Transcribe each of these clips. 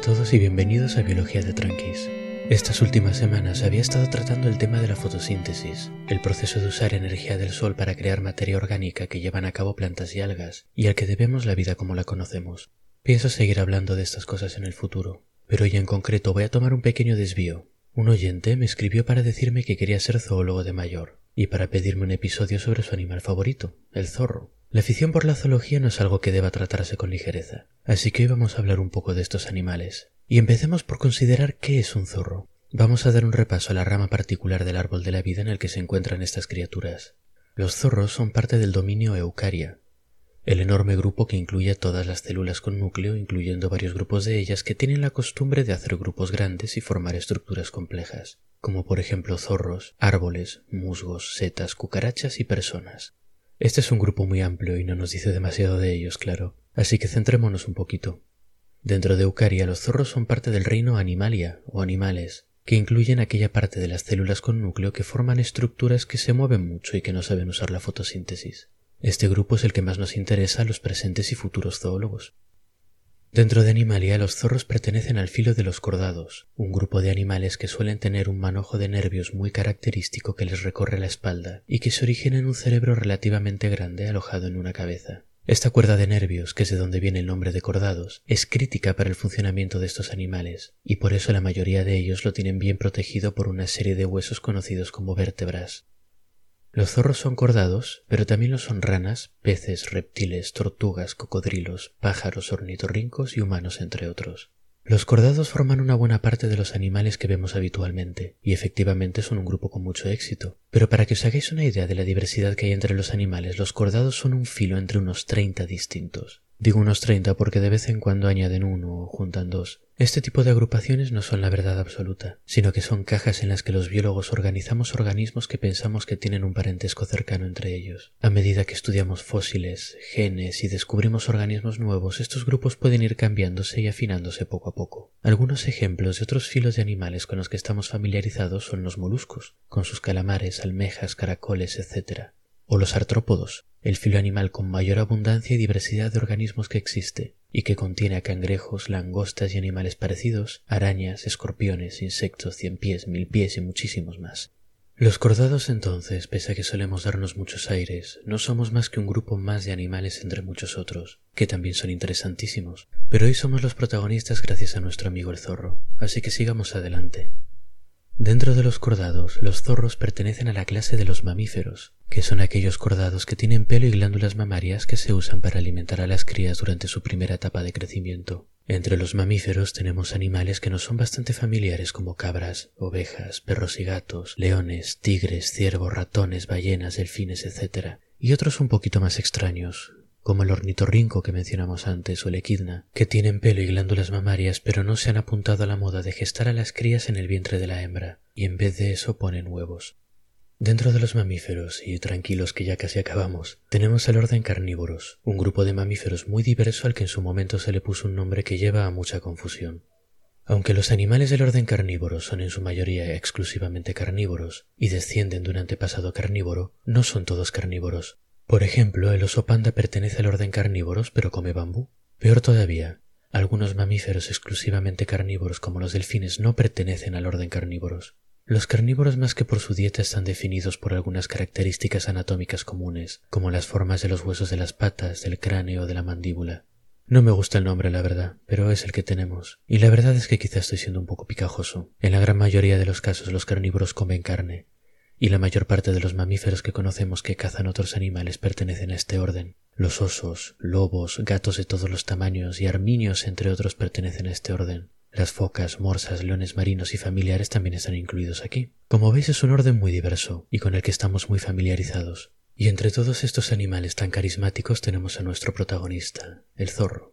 todos y bienvenidos a Biología de Tranquis. Estas últimas semanas había estado tratando el tema de la fotosíntesis, el proceso de usar energía del sol para crear materia orgánica que llevan a cabo plantas y algas, y al que debemos la vida como la conocemos. Pienso seguir hablando de estas cosas en el futuro, pero hoy en concreto voy a tomar un pequeño desvío. Un oyente me escribió para decirme que quería ser zoólogo de mayor, y para pedirme un episodio sobre su animal favorito, el zorro. La afición por la zoología no es algo que deba tratarse con ligereza, así que hoy vamos a hablar un poco de estos animales. Y empecemos por considerar qué es un zorro. Vamos a dar un repaso a la rama particular del árbol de la vida en el que se encuentran estas criaturas. Los zorros son parte del dominio Eucaria, el enorme grupo que incluye a todas las células con núcleo, incluyendo varios grupos de ellas que tienen la costumbre de hacer grupos grandes y formar estructuras complejas, como por ejemplo zorros, árboles, musgos, setas, cucarachas y personas. Este es un grupo muy amplio y no nos dice demasiado de ellos, claro, así que centrémonos un poquito. Dentro de Eucaria los zorros son parte del reino Animalia o animales, que incluyen aquella parte de las células con núcleo que forman estructuras que se mueven mucho y que no saben usar la fotosíntesis. Este grupo es el que más nos interesa a los presentes y futuros zoólogos. Dentro de Animalia, los zorros pertenecen al filo de los cordados, un grupo de animales que suelen tener un manojo de nervios muy característico que les recorre la espalda y que se origina en un cerebro relativamente grande alojado en una cabeza. Esta cuerda de nervios, que es de donde viene el nombre de cordados, es crítica para el funcionamiento de estos animales, y por eso la mayoría de ellos lo tienen bien protegido por una serie de huesos conocidos como vértebras. Los zorros son cordados, pero también lo son ranas, peces, reptiles, tortugas, cocodrilos, pájaros, ornitorrincos y humanos, entre otros. Los cordados forman una buena parte de los animales que vemos habitualmente, y efectivamente son un grupo con mucho éxito. Pero para que os hagáis una idea de la diversidad que hay entre los animales, los cordados son un filo entre unos treinta distintos. Digo unos treinta porque de vez en cuando añaden uno o juntan dos. Este tipo de agrupaciones no son la verdad absoluta, sino que son cajas en las que los biólogos organizamos organismos que pensamos que tienen un parentesco cercano entre ellos. A medida que estudiamos fósiles, genes y descubrimos organismos nuevos, estos grupos pueden ir cambiándose y afinándose poco a poco. Algunos ejemplos de otros filos de animales con los que estamos familiarizados son los moluscos, con sus calamares, almejas, caracoles, etc o los artrópodos, el filo animal con mayor abundancia y diversidad de organismos que existe, y que contiene a cangrejos, langostas y animales parecidos, arañas, escorpiones, insectos, cien pies, mil pies y muchísimos más. Los cordados entonces, pese a que solemos darnos muchos aires, no somos más que un grupo más de animales entre muchos otros, que también son interesantísimos, pero hoy somos los protagonistas gracias a nuestro amigo el zorro, así que sigamos adelante. Dentro de los cordados, los zorros pertenecen a la clase de los mamíferos, que son aquellos cordados que tienen pelo y glándulas mamarias que se usan para alimentar a las crías durante su primera etapa de crecimiento. Entre los mamíferos tenemos animales que nos son bastante familiares como cabras, ovejas, perros y gatos, leones, tigres, ciervos, ratones, ballenas, delfines, etc. Y otros un poquito más extraños, como el ornitorrinco que mencionamos antes o el equidna, que tienen pelo y glándulas mamarias pero no se han apuntado a la moda de gestar a las crías en el vientre de la hembra, y en vez de eso ponen huevos. Dentro de los mamíferos, y tranquilos que ya casi acabamos, tenemos el orden carnívoros, un grupo de mamíferos muy diverso al que en su momento se le puso un nombre que lleva a mucha confusión. Aunque los animales del orden carnívoro son en su mayoría exclusivamente carnívoros y descienden de un antepasado carnívoro, no son todos carnívoros, por ejemplo, el oso panda pertenece al orden carnívoros pero come bambú. Peor todavía, algunos mamíferos exclusivamente carnívoros como los delfines no pertenecen al orden carnívoros. Los carnívoros más que por su dieta están definidos por algunas características anatómicas comunes, como las formas de los huesos de las patas, del cráneo o de la mandíbula. No me gusta el nombre, la verdad, pero es el que tenemos. Y la verdad es que quizás estoy siendo un poco picajoso. En la gran mayoría de los casos los carnívoros comen carne, y la mayor parte de los mamíferos que conocemos que cazan otros animales pertenecen a este orden. Los osos, lobos, gatos de todos los tamaños y arminios, entre otros, pertenecen a este orden. Las focas, morsas, leones marinos y familiares también están incluidos aquí. Como veis es un orden muy diverso y con el que estamos muy familiarizados. Y entre todos estos animales tan carismáticos tenemos a nuestro protagonista, el zorro,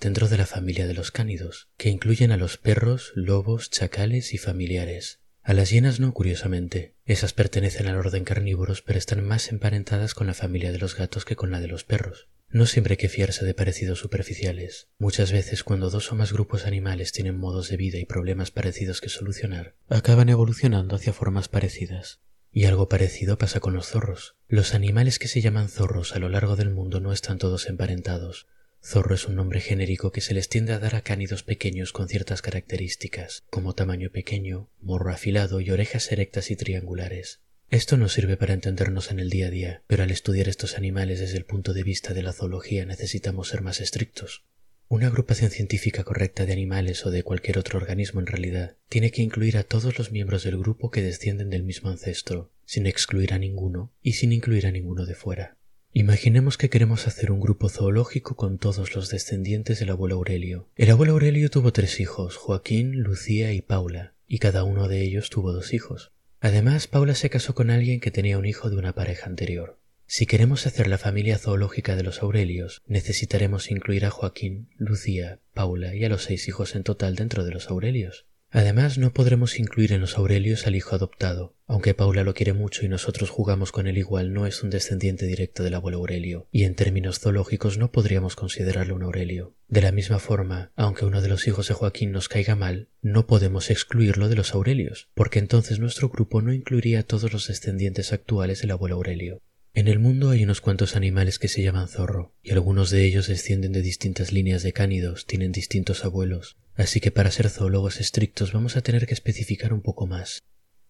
dentro de la familia de los cánidos, que incluyen a los perros, lobos, chacales y familiares. A las hienas no, curiosamente. Esas pertenecen al orden carnívoros, pero están más emparentadas con la familia de los gatos que con la de los perros. No siempre hay que fiarse de parecidos superficiales. Muchas veces cuando dos o más grupos animales tienen modos de vida y problemas parecidos que solucionar, acaban evolucionando hacia formas parecidas. Y algo parecido pasa con los zorros. Los animales que se llaman zorros a lo largo del mundo no están todos emparentados. Zorro es un nombre genérico que se les tiende a dar a cánidos pequeños con ciertas características, como tamaño pequeño, morro afilado y orejas erectas y triangulares. Esto nos sirve para entendernos en el día a día, pero al estudiar estos animales desde el punto de vista de la zoología necesitamos ser más estrictos. Una agrupación científica correcta de animales o de cualquier otro organismo en realidad tiene que incluir a todos los miembros del grupo que descienden del mismo ancestro, sin excluir a ninguno y sin incluir a ninguno de fuera. Imaginemos que queremos hacer un grupo zoológico con todos los descendientes del abuelo Aurelio. El abuelo Aurelio tuvo tres hijos, Joaquín, Lucía y Paula, y cada uno de ellos tuvo dos hijos. Además, Paula se casó con alguien que tenía un hijo de una pareja anterior. Si queremos hacer la familia zoológica de los Aurelios, necesitaremos incluir a Joaquín, Lucía, Paula y a los seis hijos en total dentro de los Aurelios. Además, no podremos incluir en los Aurelios al hijo adoptado. Aunque Paula lo quiere mucho y nosotros jugamos con él igual, no es un descendiente directo del abuelo Aurelio, y en términos zoológicos no podríamos considerarlo un Aurelio. De la misma forma, aunque uno de los hijos de Joaquín nos caiga mal, no podemos excluirlo de los Aurelios, porque entonces nuestro grupo no incluiría a todos los descendientes actuales del abuelo Aurelio. En el mundo hay unos cuantos animales que se llaman zorro, y algunos de ellos descienden de distintas líneas de cánidos, tienen distintos abuelos, así que para ser zoólogos estrictos vamos a tener que especificar un poco más.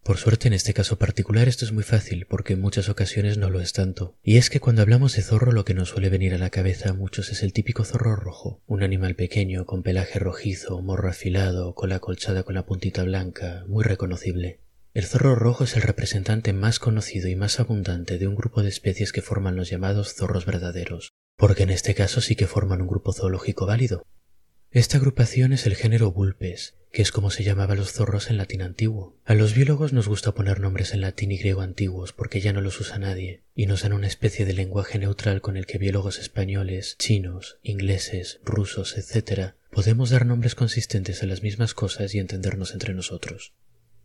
Por suerte en este caso particular esto es muy fácil porque en muchas ocasiones no lo es tanto. Y es que cuando hablamos de zorro lo que nos suele venir a la cabeza a muchos es el típico zorro rojo, un animal pequeño con pelaje rojizo, morro afilado, cola colchada con la puntita blanca, muy reconocible. El zorro rojo es el representante más conocido y más abundante de un grupo de especies que forman los llamados zorros verdaderos, porque en este caso sí que forman un grupo zoológico válido. Esta agrupación es el género Vulpes, que es como se llamaba los zorros en latín antiguo. A los biólogos nos gusta poner nombres en latín y griego antiguos porque ya no los usa nadie, y nos dan una especie de lenguaje neutral con el que biólogos españoles, chinos, ingleses, rusos, etc., podemos dar nombres consistentes a las mismas cosas y entendernos entre nosotros.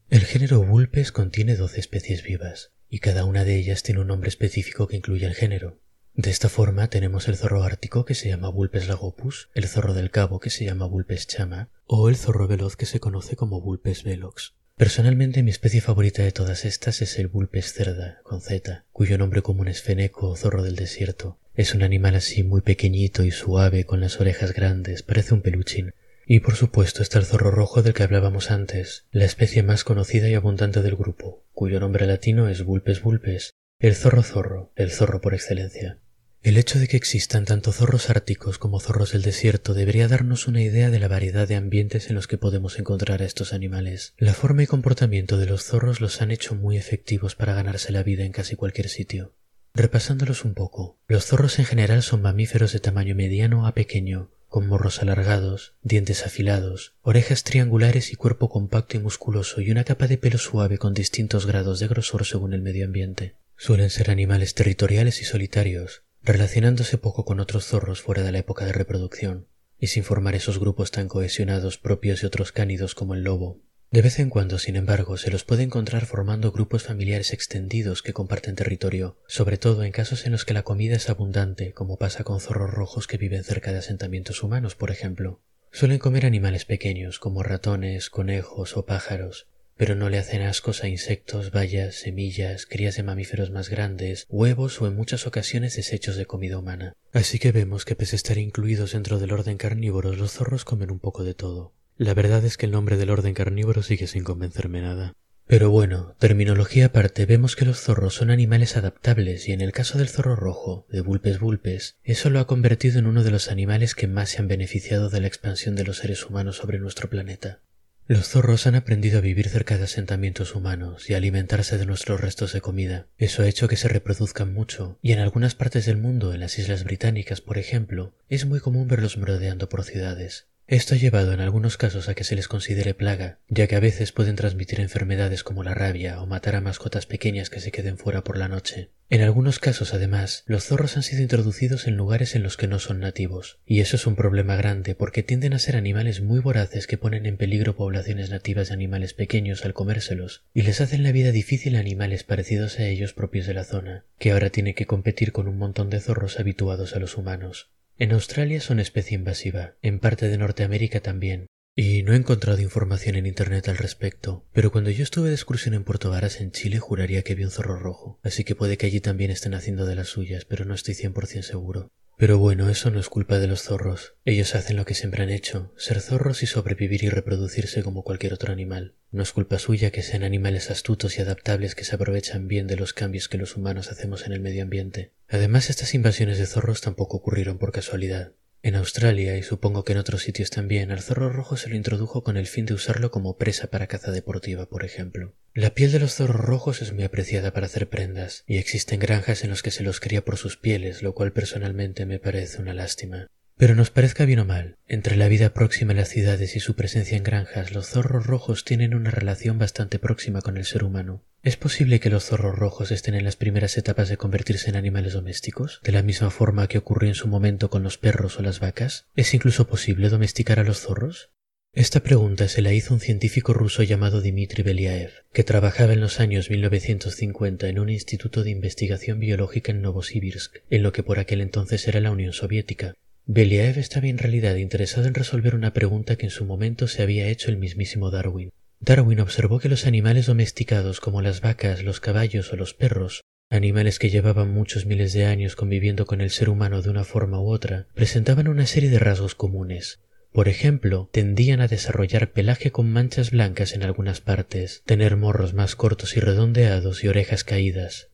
El género Vulpes contiene doce especies vivas, y cada una de ellas tiene un nombre específico que incluye el género. De esta forma tenemos el zorro ártico que se llama Vulpes lagopus, el zorro del cabo que se llama Vulpes chama, o el zorro veloz que se conoce como Vulpes velox. Personalmente mi especie favorita de todas estas es el Vulpes cerda, con Z, cuyo nombre común es feneco o zorro del desierto. Es un animal así muy pequeñito y suave con las orejas grandes, parece un peluchín, y por supuesto está el zorro rojo del que hablábamos antes, la especie más conocida y abundante del grupo, cuyo nombre latino es Vulpes vulpes, el zorro zorro, el zorro por excelencia. El hecho de que existan tanto zorros árticos como zorros del desierto debería darnos una idea de la variedad de ambientes en los que podemos encontrar a estos animales. La forma y comportamiento de los zorros los han hecho muy efectivos para ganarse la vida en casi cualquier sitio. Repasándolos un poco, los zorros en general son mamíferos de tamaño mediano a pequeño, con morros alargados, dientes afilados, orejas triangulares y cuerpo compacto y musculoso y una capa de pelo suave con distintos grados de grosor según el medio ambiente. Suelen ser animales territoriales y solitarios, relacionándose poco con otros zorros fuera de la época de reproducción, y sin formar esos grupos tan cohesionados propios de otros cánidos como el lobo, de vez en cuando, sin embargo, se los puede encontrar formando grupos familiares extendidos que comparten territorio, sobre todo en casos en los que la comida es abundante, como pasa con zorros rojos que viven cerca de asentamientos humanos, por ejemplo. Suelen comer animales pequeños, como ratones, conejos o pájaros, pero no le hacen ascos a insectos, bayas, semillas, crías de mamíferos más grandes, huevos o en muchas ocasiones desechos de comida humana. Así que vemos que pese a estar incluidos dentro del orden carnívoros, los zorros comen un poco de todo. La verdad es que el nombre del orden carnívoro sigue sin convencerme nada. Pero bueno, terminología aparte, vemos que los zorros son animales adaptables y en el caso del zorro rojo, de Vulpes vulpes, eso lo ha convertido en uno de los animales que más se han beneficiado de la expansión de los seres humanos sobre nuestro planeta. Los zorros han aprendido a vivir cerca de asentamientos humanos y a alimentarse de nuestros restos de comida. Eso ha hecho que se reproduzcan mucho, y en algunas partes del mundo, en las Islas Británicas, por ejemplo, es muy común verlos merodeando por ciudades. Esto ha llevado en algunos casos a que se les considere plaga, ya que a veces pueden transmitir enfermedades como la rabia o matar a mascotas pequeñas que se queden fuera por la noche. En algunos casos, además, los zorros han sido introducidos en lugares en los que no son nativos, y eso es un problema grande porque tienden a ser animales muy voraces que ponen en peligro poblaciones nativas de animales pequeños al comérselos, y les hacen la vida difícil a animales parecidos a ellos propios de la zona, que ahora tiene que competir con un montón de zorros habituados a los humanos. En Australia son especie invasiva, en parte de Norteamérica también, y no he encontrado información en Internet al respecto, pero cuando yo estuve de excursión en Puerto Varas en Chile juraría que vi un zorro rojo, así que puede que allí también estén haciendo de las suyas, pero no estoy 100% seguro. Pero bueno, eso no es culpa de los zorros. Ellos hacen lo que siempre han hecho, ser zorros y sobrevivir y reproducirse como cualquier otro animal. No es culpa suya que sean animales astutos y adaptables que se aprovechan bien de los cambios que los humanos hacemos en el medio ambiente. Además, estas invasiones de zorros tampoco ocurrieron por casualidad. En Australia, y supongo que en otros sitios también, al zorro rojo se lo introdujo con el fin de usarlo como presa para caza deportiva, por ejemplo. La piel de los zorros rojos es muy apreciada para hacer prendas, y existen granjas en las que se los cría por sus pieles, lo cual personalmente me parece una lástima. Pero nos parezca bien o mal, entre la vida próxima a las ciudades y su presencia en granjas, los zorros rojos tienen una relación bastante próxima con el ser humano. ¿Es posible que los zorros rojos estén en las primeras etapas de convertirse en animales domésticos, de la misma forma que ocurrió en su momento con los perros o las vacas? ¿Es incluso posible domesticar a los zorros? Esta pregunta se la hizo un científico ruso llamado Dmitry Beliaev, que trabajaba en los años 1950 en un instituto de investigación biológica en Novosibirsk, en lo que por aquel entonces era la Unión Soviética. Beliaev estaba en realidad interesado en resolver una pregunta que en su momento se había hecho el mismísimo Darwin. Darwin observó que los animales domesticados como las vacas, los caballos o los perros, animales que llevaban muchos miles de años conviviendo con el ser humano de una forma u otra, presentaban una serie de rasgos comunes. Por ejemplo, tendían a desarrollar pelaje con manchas blancas en algunas partes, tener morros más cortos y redondeados y orejas caídas.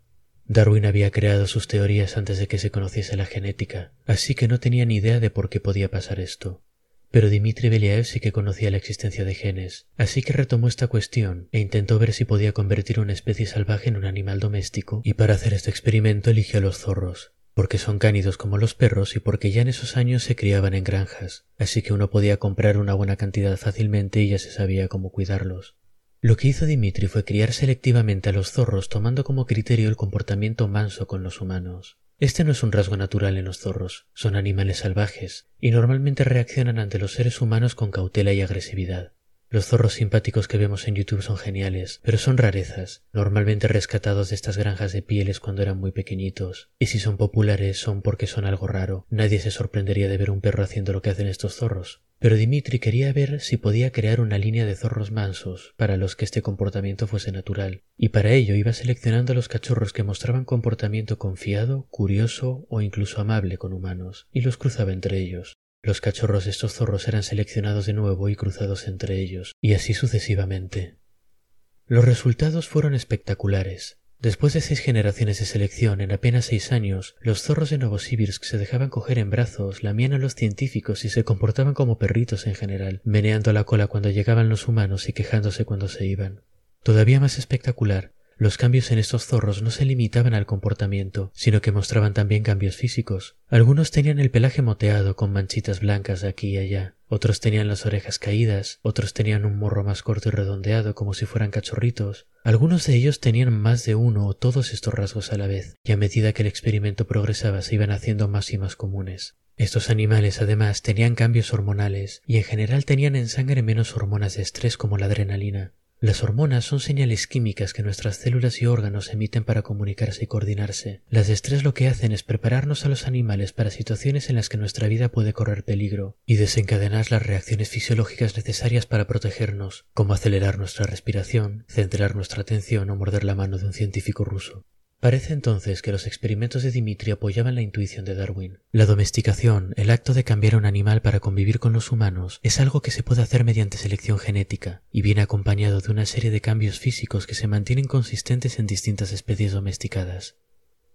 Darwin había creado sus teorías antes de que se conociese la genética, así que no tenía ni idea de por qué podía pasar esto. Pero Dmitri Beliaev sí que conocía la existencia de genes, así que retomó esta cuestión e intentó ver si podía convertir una especie salvaje en un animal doméstico, y para hacer este experimento eligió a los zorros, porque son cánidos como los perros y porque ya en esos años se criaban en granjas, así que uno podía comprar una buena cantidad fácilmente y ya se sabía cómo cuidarlos. Lo que hizo Dimitri fue criar selectivamente a los zorros tomando como criterio el comportamiento manso con los humanos. Este no es un rasgo natural en los zorros, son animales salvajes, y normalmente reaccionan ante los seres humanos con cautela y agresividad. Los zorros simpáticos que vemos en YouTube son geniales, pero son rarezas, normalmente rescatados de estas granjas de pieles cuando eran muy pequeñitos, y si son populares son porque son algo raro. Nadie se sorprendería de ver un perro haciendo lo que hacen estos zorros. Pero Dimitri quería ver si podía crear una línea de zorros mansos para los que este comportamiento fuese natural, y para ello iba seleccionando a los cachorros que mostraban comportamiento confiado, curioso o incluso amable con humanos, y los cruzaba entre ellos. Los cachorros de estos zorros eran seleccionados de nuevo y cruzados entre ellos, y así sucesivamente. Los resultados fueron espectaculares. Después de seis generaciones de selección en apenas seis años, los zorros de Novosibirsk se dejaban coger en brazos, lamían a los científicos y se comportaban como perritos en general, meneando la cola cuando llegaban los humanos y quejándose cuando se iban. Todavía más espectacular, los cambios en estos zorros no se limitaban al comportamiento, sino que mostraban también cambios físicos. Algunos tenían el pelaje moteado con manchitas blancas aquí y allá, otros tenían las orejas caídas, otros tenían un morro más corto y redondeado como si fueran cachorritos. Algunos de ellos tenían más de uno o todos estos rasgos a la vez, y a medida que el experimento progresaba se iban haciendo más y más comunes. Estos animales además tenían cambios hormonales y en general tenían en sangre menos hormonas de estrés como la adrenalina. Las hormonas son señales químicas que nuestras células y órganos emiten para comunicarse y coordinarse. Las de estrés lo que hacen es prepararnos a los animales para situaciones en las que nuestra vida puede correr peligro y desencadenar las reacciones fisiológicas necesarias para protegernos, como acelerar nuestra respiración, centrar nuestra atención o morder la mano de un científico ruso. Parece entonces que los experimentos de Dimitri apoyaban la intuición de Darwin. La domesticación, el acto de cambiar a un animal para convivir con los humanos, es algo que se puede hacer mediante selección genética, y viene acompañado de una serie de cambios físicos que se mantienen consistentes en distintas especies domesticadas.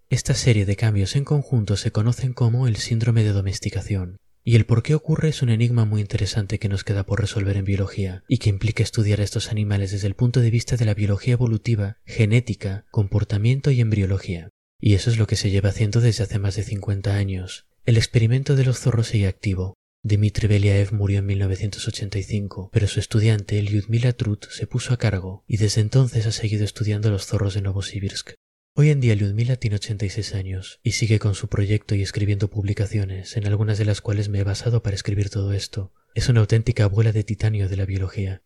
Esta serie de cambios en conjunto se conocen como el síndrome de domesticación, y el por qué ocurre es un enigma muy interesante que nos queda por resolver en biología y que implica estudiar a estos animales desde el punto de vista de la biología evolutiva, genética, comportamiento y embriología. Y eso es lo que se lleva haciendo desde hace más de 50 años. El experimento de los zorros sigue activo. Dmitry Beliaev murió en 1985, pero su estudiante Lyudmila Trut se puso a cargo y desde entonces ha seguido estudiando los zorros de Novosibirsk. Hoy en día Lyudmila tiene 86 años y sigue con su proyecto y escribiendo publicaciones, en algunas de las cuales me he basado para escribir todo esto. Es una auténtica abuela de titanio de la biología.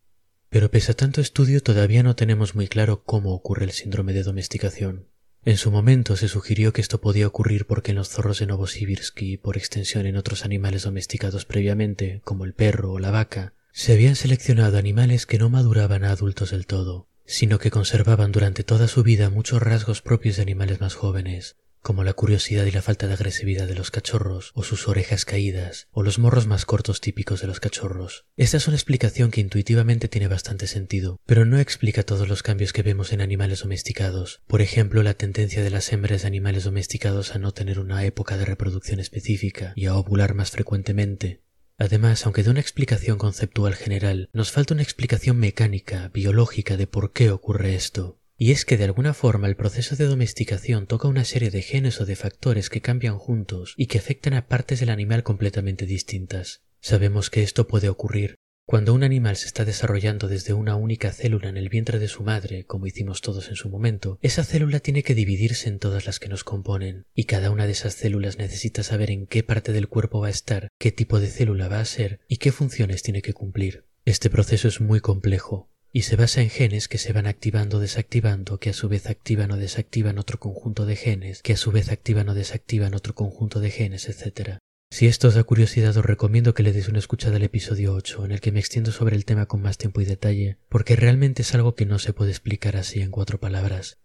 Pero pese a tanto estudio todavía no tenemos muy claro cómo ocurre el síndrome de domesticación. En su momento se sugirió que esto podía ocurrir porque en los zorros de Novosibirsk y por extensión en otros animales domesticados previamente, como el perro o la vaca, se habían seleccionado animales que no maduraban a adultos del todo, sino que conservaban durante toda su vida muchos rasgos propios de animales más jóvenes. como la curiosidad y la falta de agresividad de los cachorros, o sus orejas caídas, o los morros más cortos típicos de los cachorros. Esta es una explicación que intuitivamente tiene bastante sentido, pero no explica todos los cambios que vemos en animales domesticados. Por ejemplo, la tendencia de las hembras de animales domesticados a no tener una época de reproducción específica y a ovular más frecuentemente. Además, aunque de una explicación conceptual general, nos falta una explicación mecánica, biológica de por qué ocurre esto. Y es que de alguna forma el proceso de domesticación toca una serie de genes o de factores que cambian juntos y que afectan a partes del animal completamente distintas. Sabemos que esto puede ocurrir cuando un animal se está desarrollando desde una única célula en el vientre de su madre, como hicimos todos en su momento, esa célula tiene que dividirse en todas las que nos componen, y cada una de esas células necesita saber en qué parte del cuerpo va a estar, qué tipo de célula va a ser y qué funciones tiene que cumplir. Este proceso es muy complejo, y se basa en genes que se van activando o desactivando, que a su vez activan o desactivan otro conjunto de genes, que a su vez activan o desactivan otro conjunto de genes, etc. Si esto os da curiosidad os recomiendo que le deis una escuchada al episodio 8, en el que me extiendo sobre el tema con más tiempo y detalle, porque realmente es algo que no se puede explicar así en cuatro palabras.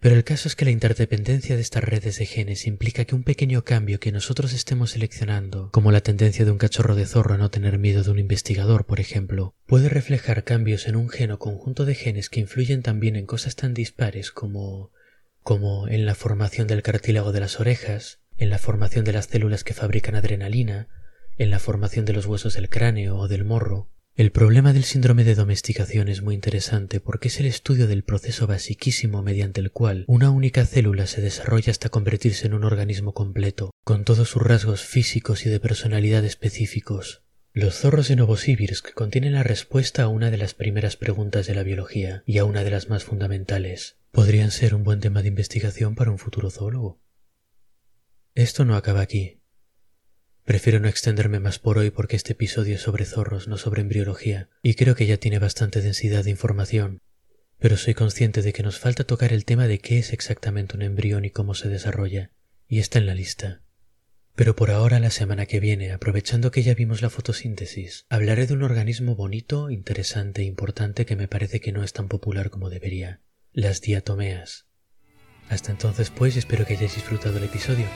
Pero el caso es que la interdependencia de estas redes de genes implica que un pequeño cambio que nosotros estemos seleccionando, como la tendencia de un cachorro de zorro a no tener miedo de un investigador, por ejemplo, puede reflejar cambios en un gen o conjunto de genes que influyen también en cosas tan dispares como como en la formación del cartílago de las orejas, en la formación de las células que fabrican adrenalina, en la formación de los huesos del cráneo o del morro, el problema del síndrome de domesticación es muy interesante porque es el estudio del proceso basiquísimo mediante el cual una única célula se desarrolla hasta convertirse en un organismo completo, con todos sus rasgos físicos y de personalidad específicos. Los zorros de Novosibirsk contienen la respuesta a una de las primeras preguntas de la biología y a una de las más fundamentales. Podrían ser un buen tema de investigación para un futuro zoólogo. Esto no acaba aquí. Prefiero no extenderme más por hoy porque este episodio es sobre zorros, no sobre embriología, y creo que ya tiene bastante densidad de información, pero soy consciente de que nos falta tocar el tema de qué es exactamente un embrión y cómo se desarrolla, y está en la lista. Pero por ahora, la semana que viene, aprovechando que ya vimos la fotosíntesis, hablaré de un organismo bonito, interesante e importante que me parece que no es tan popular como debería, las diatomeas. Hasta entonces pues espero que hayáis disfrutado el episodio.